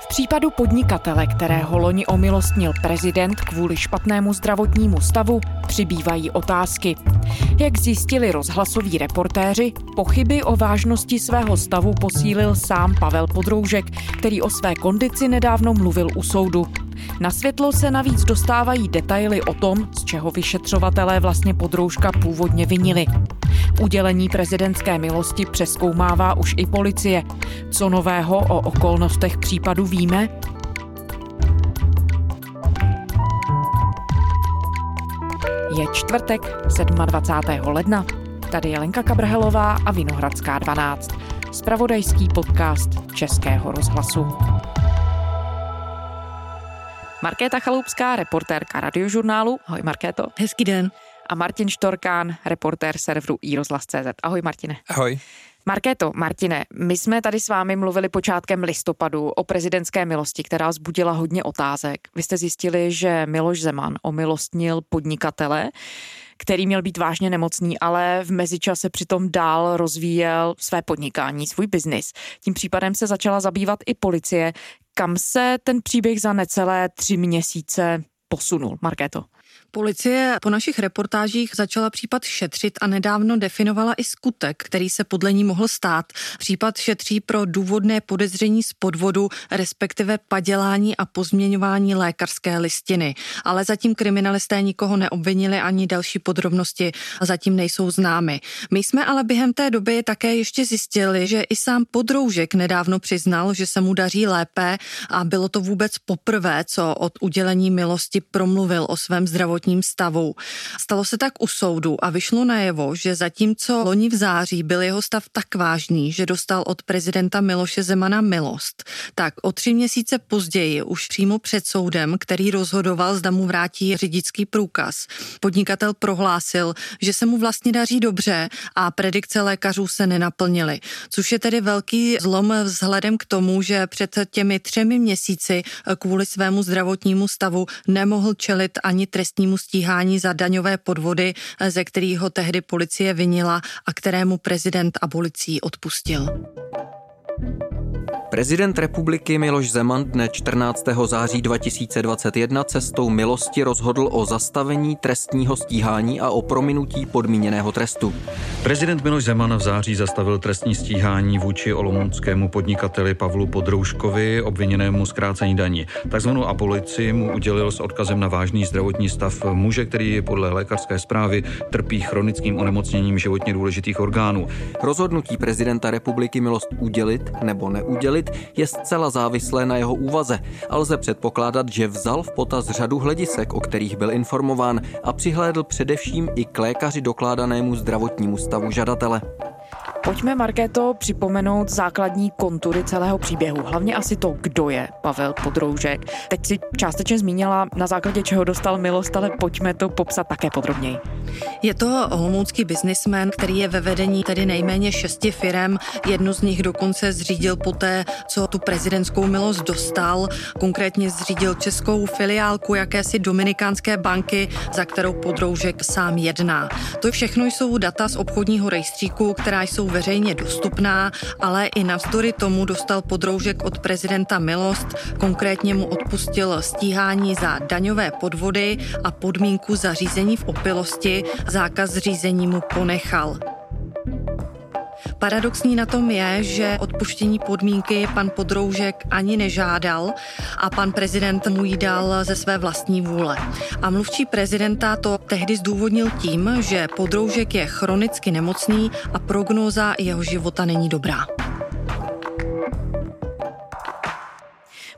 V případu podnikatele, kterého loni omilostnil prezident kvůli špatnému zdravotnímu stavu, přibývají otázky. Jak zjistili rozhlasoví reportéři, pochyby o vážnosti svého stavu posílil sám Pavel Podroužek, který o své kondici nedávno mluvil u soudu. Na světlo se navíc dostávají detaily o tom, z čeho vyšetřovatelé vlastně Podroužka původně vinili. Udělení prezidentské milosti přeskoumává už i policie. Co nového o okolnostech případu víme? Je čtvrtek 27. ledna. Tady je Lenka Kabrhelová a Vinohradská 12. Spravodajský podcast Českého rozhlasu. Markéta Chaloupská, reportérka radiožurnálu. Ahoj Markéto. Hezký den. A Martin Štorkán, reportér serveru iRozhlas.cz. Ahoj Martine. Ahoj. Markéto, Martine, my jsme tady s vámi mluvili počátkem listopadu o prezidentské milosti, která zbudila hodně otázek. Vy jste zjistili, že Miloš Zeman omilostnil podnikatele, který měl být vážně nemocný, ale v mezičase přitom dál rozvíjel své podnikání, svůj biznis. Tím případem se začala zabývat i policie. Kam se ten příběh za necelé tři měsíce posunul, Markéto? Policie po našich reportážích začala případ šetřit a nedávno definovala i skutek, který se podle ní mohl stát. Případ šetří pro důvodné podezření z podvodu, respektive padělání a pozměňování lékařské listiny. Ale zatím kriminalisté nikoho neobvinili ani další podrobnosti zatím nejsou známy. My jsme ale během té doby také ještě zjistili, že i sám podroužek nedávno přiznal, že se mu daří lépe a bylo to vůbec poprvé, co od udělení milosti promluvil o svém zdravotním zdravotním stavu. Stalo se tak u soudu a vyšlo najevo, že zatímco loni v září byl jeho stav tak vážný, že dostal od prezidenta Miloše Zemana milost, tak o tři měsíce později už přímo před soudem, který rozhodoval, zda mu vrátí řidičský průkaz, podnikatel prohlásil, že se mu vlastně daří dobře a predikce lékařů se nenaplnily, což je tedy velký zlom vzhledem k tomu, že před těmi třemi měsíci kvůli svému zdravotnímu stavu nemohl čelit ani trestnímu stíhání za daňové podvody, ze kterých ho tehdy policie vinila a kterému prezident abolicí odpustil. Prezident republiky Miloš Zeman dne 14. září 2021 cestou milosti rozhodl o zastavení trestního stíhání a o prominutí podmíněného trestu. Prezident Miloš Zeman v září zastavil trestní stíhání vůči olomouckému podnikateli Pavlu Podrouškovi, obviněnému zkrácení daní. Takzvanou abolici mu udělil s odkazem na vážný zdravotní stav muže, který podle lékařské zprávy trpí chronickým onemocněním životně důležitých orgánů. Rozhodnutí prezidenta republiky milost udělit nebo neudělit je zcela závislé na jeho úvaze a lze předpokládat, že vzal v potaz řadu hledisek, o kterých byl informován a přihlédl především i k lékaři dokládanému zdravotnímu stavu žadatele. Pojďme, Markéto, připomenout základní kontury celého příběhu. Hlavně asi to, kdo je Pavel Podroužek. Teď si částečně zmínila, na základě čeho dostal milost, ale pojďme to popsat také podrobněji. Je to homoucký biznismen, který je ve vedení tedy nejméně šesti firem. Jednu z nich dokonce zřídil poté, co tu prezidentskou milost dostal. Konkrétně zřídil českou filiálku jakési dominikánské banky, za kterou Podroužek sám jedná. To všechno jsou data z obchodního rejstříku, která jsou veřejně dostupná, ale i navzdory tomu dostal podroužek od prezidenta milost, konkrétně mu odpustil stíhání za daňové podvody a podmínku za řízení v opilosti, zákaz řízení mu ponechal. Paradoxní na tom je, že odpuštění podmínky pan Podroužek ani nežádal a pan prezident mu ji dal ze své vlastní vůle. A mluvčí prezidenta to tehdy zdůvodnil tím, že Podroužek je chronicky nemocný a prognóza jeho života není dobrá.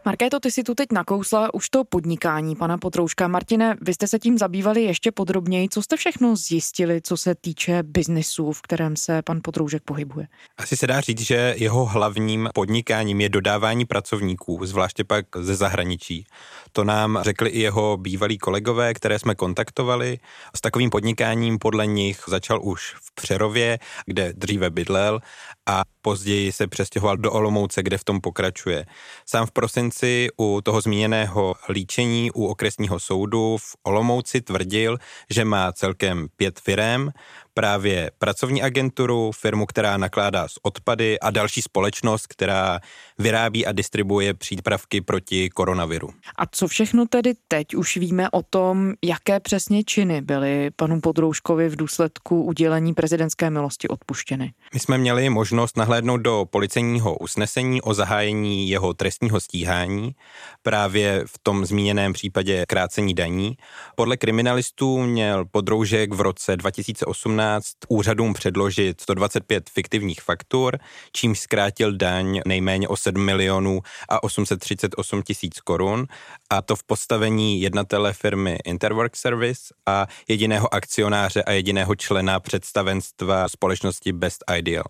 Markéto, ty si tu teď nakousla už to podnikání pana Potrouška. Martine, vy jste se tím zabývali ještě podrobněji. Co jste všechno zjistili, co se týče biznisu, v kterém se pan Potroužek pohybuje? Asi se dá říct, že jeho hlavním podnikáním je dodávání pracovníků, zvláště pak ze zahraničí. To nám řekli i jeho bývalí kolegové, které jsme kontaktovali. S takovým podnikáním podle nich začal už v Přerově, kde dříve bydlel a později se přestěhoval do Olomouce, kde v tom pokračuje. Sám v prosinci u toho zmíněného líčení u okresního soudu v Olomouci tvrdil, že má celkem pět firem, právě pracovní agenturu, firmu, která nakládá s odpady a další společnost, která vyrábí a distribuje přípravky proti koronaviru. A co všechno tedy teď už víme o tom, jaké přesně činy byly panu Podrouškovi v důsledku udělení prezidentské milosti odpuštěny? My jsme měli možnost nahlédnout do policejního usnesení o zahájení jeho trestního stíhání právě v tom zmíněném případě krácení daní. Podle kriminalistů měl Podroužek v roce 2018 úřadům předložit 125 fiktivních faktur, čímž zkrátil daň nejméně o 7 milionů a 838 tisíc korun a to v postavení jednatele firmy Interwork Service a jediného akcionáře a jediného člena představenstva společnosti Best Ideal.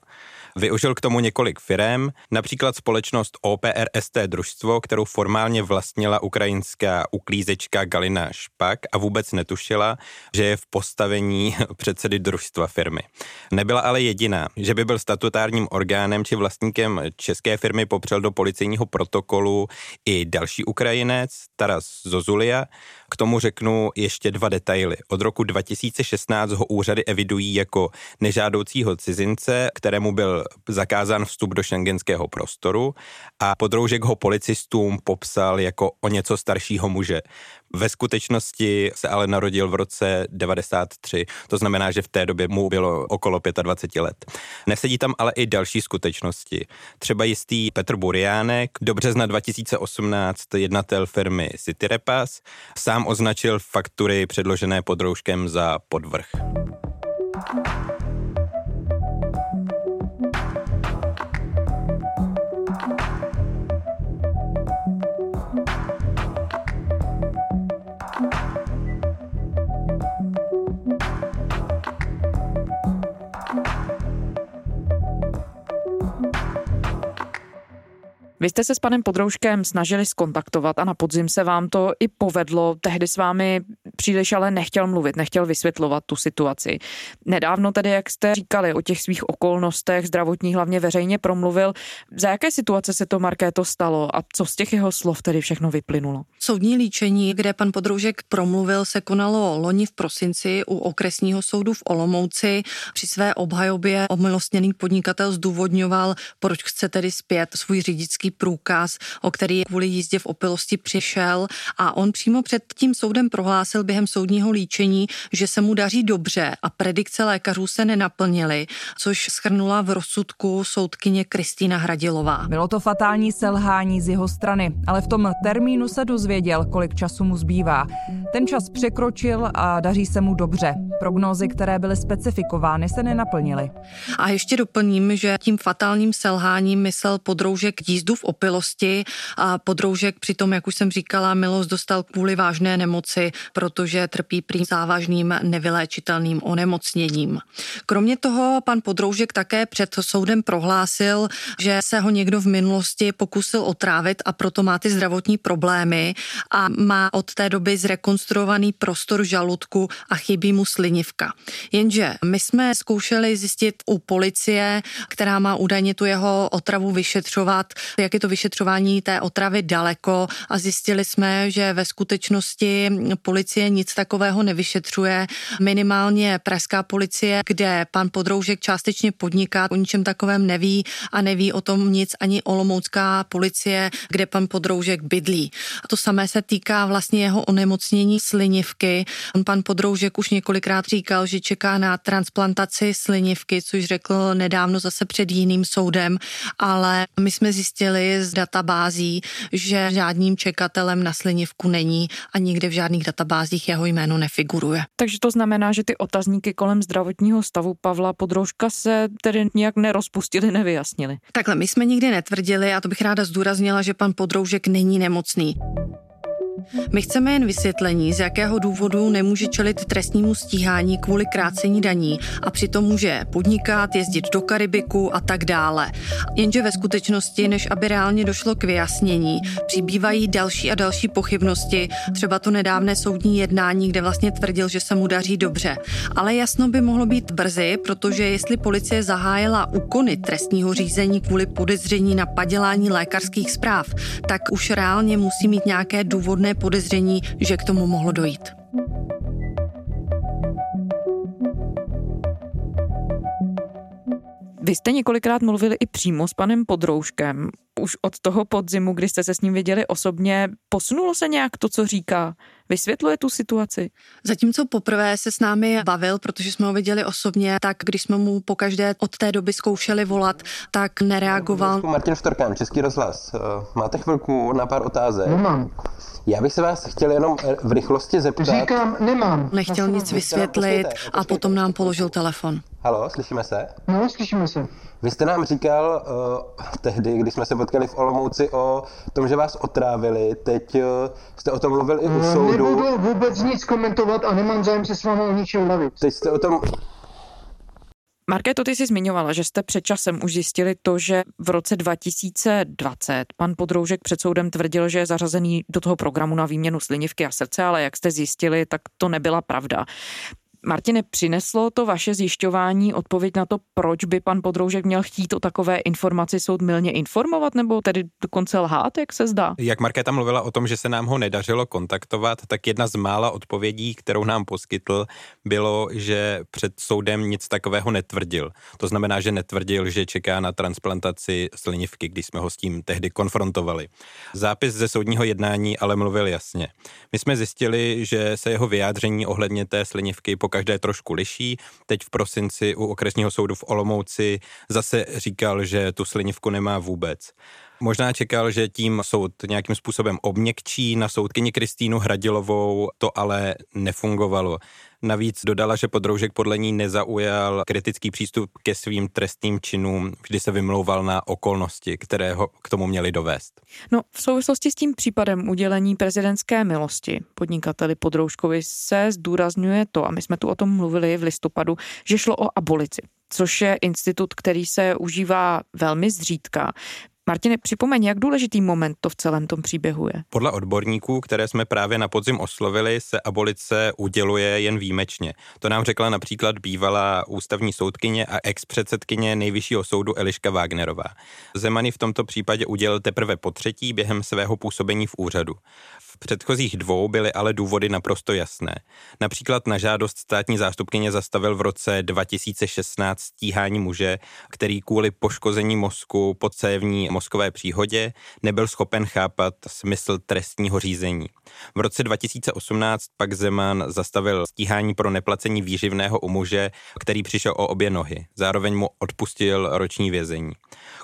Využil k tomu několik firm, například společnost OPRST družstvo, kterou formálně vlastnila ukrajinská uklízečka Galina Špak a vůbec netušila, že je v postavení předsedy družstva firmy. Nebyla ale jediná, že by byl statutárním orgánem či vlastníkem české firmy popřel do policejního protokolu i další Ukrajinec, Taras Zozulia, k tomu řeknu ještě dva detaily. Od roku 2016 ho úřady evidují jako nežádoucího cizince, kterému byl zakázán vstup do šengenského prostoru a podroužek ho policistům popsal jako o něco staršího muže. Ve skutečnosti se ale narodil v roce 93, to znamená, že v té době mu bylo okolo 25 let. Nesedí tam ale i další skutečnosti. Třeba jistý Petr Buriánek, do března 2018 jednatel firmy City Repass, sám označil faktury předložené podroužkem za podvrh. Vy jste se s panem Podrouškem snažili skontaktovat a na podzim se vám to i povedlo. Tehdy s vámi příliš ale nechtěl mluvit, nechtěl vysvětlovat tu situaci. Nedávno tedy, jak jste říkali o těch svých okolnostech, zdravotní hlavně veřejně promluvil. Za jaké situace se to Markéto stalo a co z těch jeho slov tedy všechno vyplynulo? Soudní líčení, kde pan Podroužek promluvil, se konalo loni v prosinci u okresního soudu v Olomouci. Při své obhajobě omilostněný podnikatel zdůvodňoval, proč chce tedy zpět svůj řidičský průkaz, o který kvůli jízdě v opilosti přišel a on přímo před tím soudem prohlásil během soudního líčení, že se mu daří dobře a predikce lékařů se nenaplnily, což schrnula v rozsudku soudkyně Kristýna Hradilová. Bylo to fatální selhání z jeho strany, ale v tom termínu se dozvěděl, kolik času mu zbývá. Ten čas překročil a daří se mu dobře. Prognózy, které byly specifikovány, se nenaplnily. A ještě doplním, že tím fatálním selháním myslel podroužek jízdu v opilosti a podroužek přitom, jak už jsem říkala, milost dostal kvůli vážné nemoci, protože trpí prý závažným nevyléčitelným onemocněním. Kromě toho pan podroužek také před soudem prohlásil, že se ho někdo v minulosti pokusil otrávit a proto má ty zdravotní problémy a má od té doby zrekonstruovaný prostor žaludku a chybí mu slinivka. Jenže my jsme zkoušeli zjistit u policie, která má údajně tu jeho otravu vyšetřovat, jak je to vyšetřování té otravy daleko a zjistili jsme, že ve skutečnosti policie nic takového nevyšetřuje. Minimálně pražská policie, kde pan Podroužek částečně podniká, o ničem takovém neví a neví o tom nic ani olomoucká policie, kde pan Podroužek bydlí. A to samé se týká vlastně jeho onemocnění slinivky. On pan Podroužek už několikrát říkal, že čeká na transplantaci slinivky, což řekl nedávno zase před jiným soudem, ale my jsme zjistili, z databází, že žádným čekatelem na slinivku není a nikde v žádných databázích jeho jméno nefiguruje. Takže to znamená, že ty otazníky kolem zdravotního stavu Pavla Podroužka se tedy nějak nerozpustili, nevyjasnili. Takhle, my jsme nikdy netvrdili, a to bych ráda zdůraznila, že pan Podroužek není nemocný. My chceme jen vysvětlení, z jakého důvodu nemůže čelit trestnímu stíhání kvůli krácení daní a přitom může podnikat, jezdit do Karibiku a tak dále. Jenže ve skutečnosti, než aby reálně došlo k vyjasnění, přibývají další a další pochybnosti, třeba to nedávné soudní jednání, kde vlastně tvrdil, že se mu daří dobře. Ale jasno by mohlo být brzy, protože jestli policie zahájila úkony trestního řízení kvůli podezření na padělání lékařských zpráv, tak už reálně musí mít nějaké důvodné podezření, že k tomu mohlo dojít. Vy jste několikrát mluvili i přímo s panem Podrouškem. Už od toho podzimu, kdy jste se s ním viděli osobně, posunulo se nějak to, co říká? Vysvětluje tu situaci? Zatímco poprvé se s námi bavil, protože jsme ho viděli osobně, tak když jsme mu po každé od té doby zkoušeli volat, tak nereagoval. Martin Štorkán, Český rozhlas. Eh, máte chvilku na pár otázek? Nemám. Já bych se vás chtěl jenom eh, v rychlosti zeptat. Říkám, nemám. Nechtěl nic vysvětlit a potom nám položil telefon. Halo, slyšíme se? No, slyšíme se. Vy jste nám říkal uh, tehdy, když jsme se potkali v Olomouci, o tom, že vás otrávili. Teď uh, jste o tom mluvil i u soudu. Nebudu vůbec nic komentovat a nemám zájem se s vámi o ničem bavit. Teď jste o tom Markéto, ty jsi zmiňovala, že jste před časem už zjistili to, že v roce 2020 pan Podroužek před soudem tvrdil, že je zařazený do toho programu na výměnu slinivky a srdce, ale jak jste zjistili, tak to nebyla pravda. Martine, přineslo to vaše zjišťování odpověď na to, proč by pan Podroužek měl chtít o takové informaci soud milně informovat, nebo tedy dokonce lhát, jak se zdá? Jak Markéta mluvila o tom, že se nám ho nedařilo kontaktovat, tak jedna z mála odpovědí, kterou nám poskytl, bylo, že před soudem nic takového netvrdil. To znamená, že netvrdil, že čeká na transplantaci slinivky, když jsme ho s tím tehdy konfrontovali. Zápis ze soudního jednání ale mluvil jasně. My jsme zjistili, že se jeho vyjádření ohledně té slinivky po každé trošku liší. Teď v prosinci u okresního soudu v Olomouci zase říkal, že tu slinivku nemá vůbec. Možná čekal, že tím soud nějakým způsobem obměkčí na soudkyni Kristýnu Hradilovou, to ale nefungovalo. Navíc dodala, že podroužek podle ní nezaujal kritický přístup ke svým trestným činům, vždy se vymlouval na okolnosti, které ho k tomu měly dovést. No, v souvislosti s tím případem udělení prezidentské milosti podnikateli Podroužkovi se zdůrazňuje to, a my jsme tu o tom mluvili v listopadu, že šlo o abolici což je institut, který se užívá velmi zřídka. Martine, připomeň, jak důležitý moment to v celém tom příběhu je. Podle odborníků, které jsme právě na podzim oslovili, se abolice uděluje jen výjimečně. To nám řekla například bývalá ústavní soudkyně a ex-předsedkyně nejvyššího soudu Eliška Wagnerová. Zemany v tomto případě udělil teprve po třetí během svého působení v úřadu. V předchozích dvou byly ale důvody naprosto jasné. Například na žádost státní zástupkyně zastavil v roce 2016 stíhání muže, který kvůli poškození mozku po cévní mozkové příhodě nebyl schopen chápat smysl trestního řízení. V roce 2018 pak Zeman zastavil stíhání pro neplacení výživného u muže, který přišel o obě nohy. Zároveň mu odpustil roční vězení.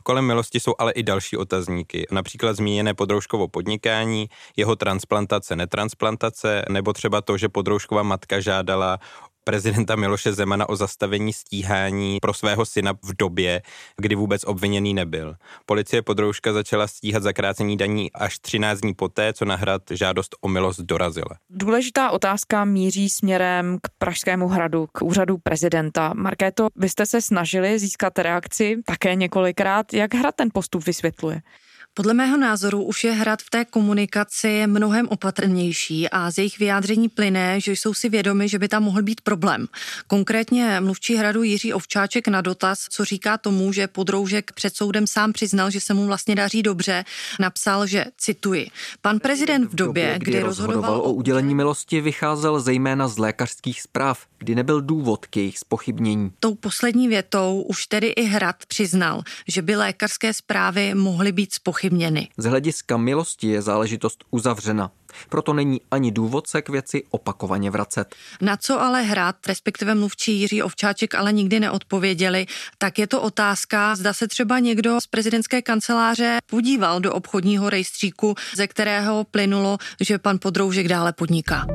Kolem milosti jsou ale i další otazníky, například zmíněné podroužkovo podnikání, jeho transplantace, netransplantace, nebo třeba to, že podroužková matka žádala prezidenta Miloše Zemana o zastavení stíhání pro svého syna v době, kdy vůbec obviněný nebyl. Policie podroužka začala stíhat zakrácení daní až 13 dní poté, co na hrad žádost o milost dorazila. Důležitá otázka míří směrem k Pražskému hradu, k úřadu prezidenta. Markéto, vy jste se snažili získat reakci také několikrát. Jak hrad ten postup vysvětluje? Podle mého názoru už je hrad v té komunikaci mnohem opatrnější a z jejich vyjádření plyne, že jsou si vědomi, že by tam mohl být problém. Konkrétně mluvčí hradu Jiří Ovčáček na dotaz, co říká tomu, že podroužek před soudem sám přiznal, že se mu vlastně daří dobře, napsal, že cituji. Pan prezident v době, kdy, kdy rozhodoval o udělení milosti, vycházel zejména z lékařských zpráv, kdy nebyl důvod k jejich spochybnění. Tou poslední větou už tedy i hrad přiznal, že by lékařské zprávy mohly být spochybněny spochybněny. Z hlediska milosti je záležitost uzavřena. Proto není ani důvod se k věci opakovaně vracet. Na co ale hrát, respektive mluvčí Jiří Ovčáček ale nikdy neodpověděli, tak je to otázka, zda se třeba někdo z prezidentské kanceláře podíval do obchodního rejstříku, ze kterého plynulo, že pan Podroužek dále podniká.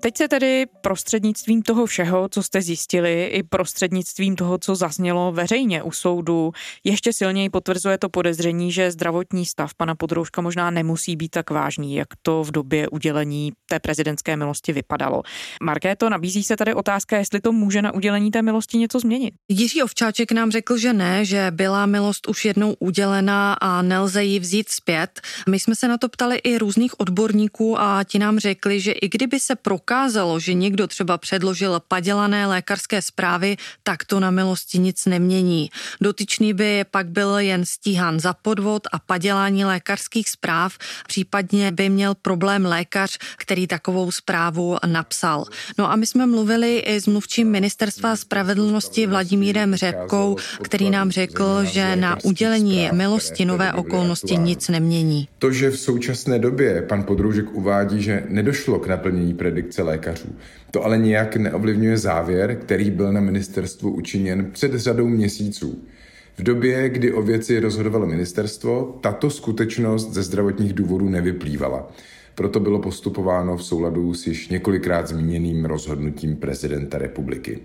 Teď se tedy prostřednictvím toho všeho, co jste zjistili, i prostřednictvím toho, co zaznělo veřejně u soudu, ještě silněji potvrzuje to podezření, že zdravotní stav pana Podrouška možná nemusí být tak vážný, jak to v době udělení té prezidentské milosti vypadalo. Markéto, nabízí se tady otázka, jestli to může na udělení té milosti něco změnit. Jiří Ovčáček nám řekl, že ne, že byla milost už jednou udělená a nelze ji vzít zpět. My jsme se na to ptali i různých odborníků a ti nám řekli, že i kdyby se pro ukázalo, že někdo třeba předložil padělané lékařské zprávy, tak to na milosti nic nemění. Dotyčný by pak byl jen stíhán za podvod a padělání lékařských zpráv, případně by měl problém lékař, který takovou zprávu napsal. No a my jsme mluvili i s mluvčím ministerstva spravedlnosti Vladimírem Řepkou, který nám řekl, že na udělení milosti nové okolnosti nic nemění. To, že v současné době pan Podroužek uvádí, že nedošlo k naplnění predikce lékařů, to ale nijak neovlivňuje závěr, který byl na ministerstvu učiněn před řadou měsíců. V době, kdy o věci rozhodovalo ministerstvo, tato skutečnost ze zdravotních důvodů nevyplývala. Proto bylo postupováno v souladu s již několikrát zmíněným rozhodnutím prezidenta republiky.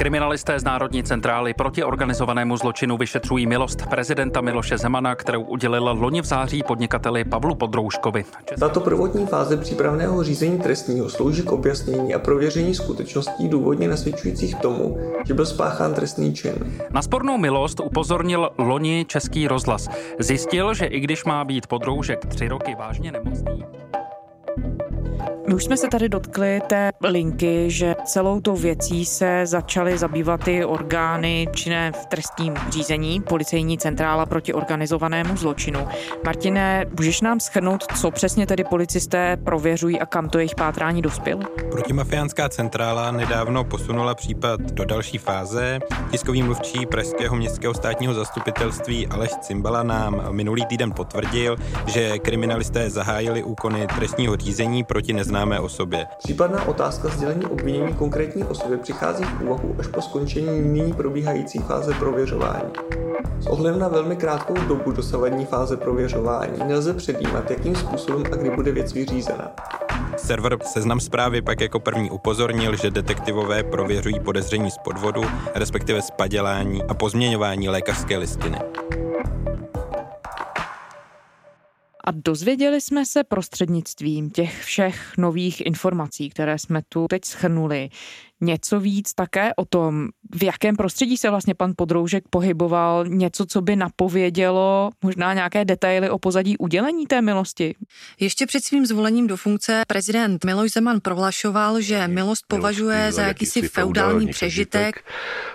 Kriminalisté z Národní centrály proti organizovanému zločinu vyšetřují milost prezidenta Miloše Zemana, kterou udělil loni v září podnikateli Pavlu Podrouškovi. Tato prvotní fáze přípravného řízení trestního slouží k objasnění a prověření skutečností důvodně nasvědčujících tomu, že byl spáchán trestný čin. Na spornou milost upozornil loni Český rozhlas. Zjistil, že i když má být Podroužek tři roky vážně nemocný, my už jsme se tady dotkli té linky, že celou tou věcí se začaly zabývat i orgány činné v trestním řízení, policejní centrála proti organizovanému zločinu. Martine, můžeš nám schrnout, co přesně tedy policisté prověřují a kam to jejich pátrání dospělo? Protimafiánská centrála nedávno posunula případ do další fáze. Tiskový mluvčí Pražského městského státního zastupitelství Aleš Cimbala nám minulý týden potvrdil, že kriminalisté zahájili úkony trestního řízení proti neznámým známé osobě. Případná otázka sdělení obvinění konkrétní osobě přichází v úvahu až po skončení nyní probíhající fáze prověřování. S ohledem na velmi krátkou dobu dosavadní fáze prověřování nelze předjímat, jakým způsobem a kdy bude věc vyřízena. Server Seznam zprávy pak jako první upozornil, že detektivové prověřují podezření z podvodu, respektive z padělání a pozměňování lékařské listiny. A dozvěděli jsme se prostřednictvím těch všech nových informací, které jsme tu teď schrnuli, něco víc také o tom, v jakém prostředí se vlastně pan Podroužek pohyboval, něco, co by napovědělo možná nějaké detaily o pozadí udělení té milosti. Ještě před svým zvolením do funkce prezident Miloš Zeman prohlašoval, že milost považuje za jakýsi feudální přežitek.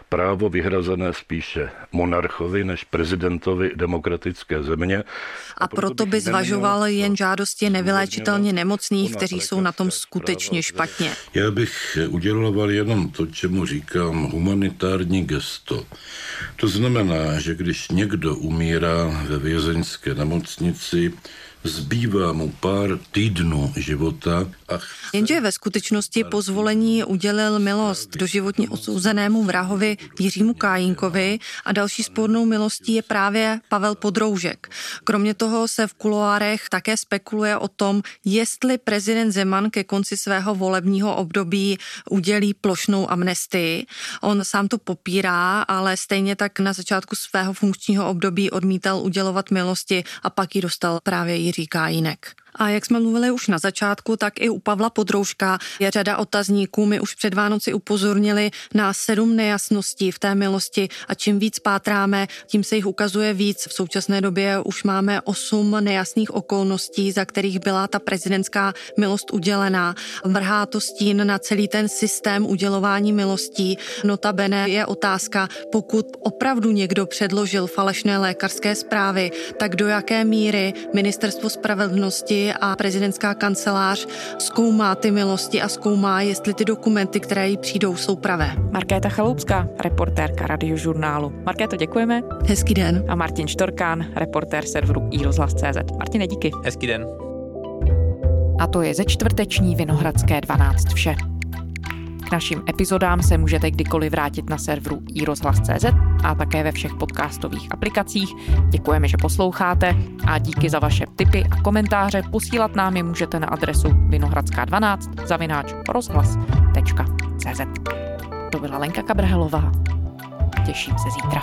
Právo vyhrazené spíše monarchovi než prezidentovi demokratické země. A proto by zvažoval jen žádosti nevyléčitelně nemocných, kteří jsou na tom skutečně špatně. Já bych uděloval jenom to, čemu říkám humanitární gesto. To znamená, že když někdo umírá ve vězeňské nemocnici, zbývá mu pár týdnů života. A. Jenže ve skutečnosti po zvolení udělil milost doživotně odsouzenému vrahovi Jiřímu Kájinkovi a další spornou milostí je právě Pavel Podroužek. Kromě toho se v kuloárech také spekuluje o tom, jestli prezident Zeman ke konci svého volebního období udělí plošnou amnestii. On sám to popírá, ale stejně tak na začátku svého funkčního období odmítal udělovat milosti a pak ji dostal právě Jiří říká jinak. A jak jsme mluvili už na začátku, tak i u Pavla Podrouška je řada otazníků. My už před Vánoci upozornili na sedm nejasností v té milosti a čím víc pátráme, tím se jich ukazuje víc. V současné době už máme osm nejasných okolností, za kterých byla ta prezidentská milost udělená. Vrhá to stín na celý ten systém udělování milostí. Notabene je otázka, pokud opravdu někdo předložil falešné lékařské zprávy, tak do jaké míry ministerstvo spravedlnosti a prezidentská kancelář zkoumá ty milosti a zkoumá, jestli ty dokumenty, které jí přijdou, jsou pravé. Markéta Chaloupská, reportérka radiožurnálu. Markéto, děkujeme. Hezký den. A Martin Štorkán, reportér serveru iRozhlas.cz. Martine, díky. Hezký den. A to je ze čtvrteční Vinohradské 12 vše. K našim epizodám se můžete kdykoliv vrátit na serveru iRozhlas.cz a také ve všech podcastových aplikacích. Děkujeme, že posloucháte a díky za vaše tipy a komentáře. Posílat nám je můžete na adresu vinohradská12 zavináč rozhlas.cz To byla Lenka Kabrhelová. Těším se zítra.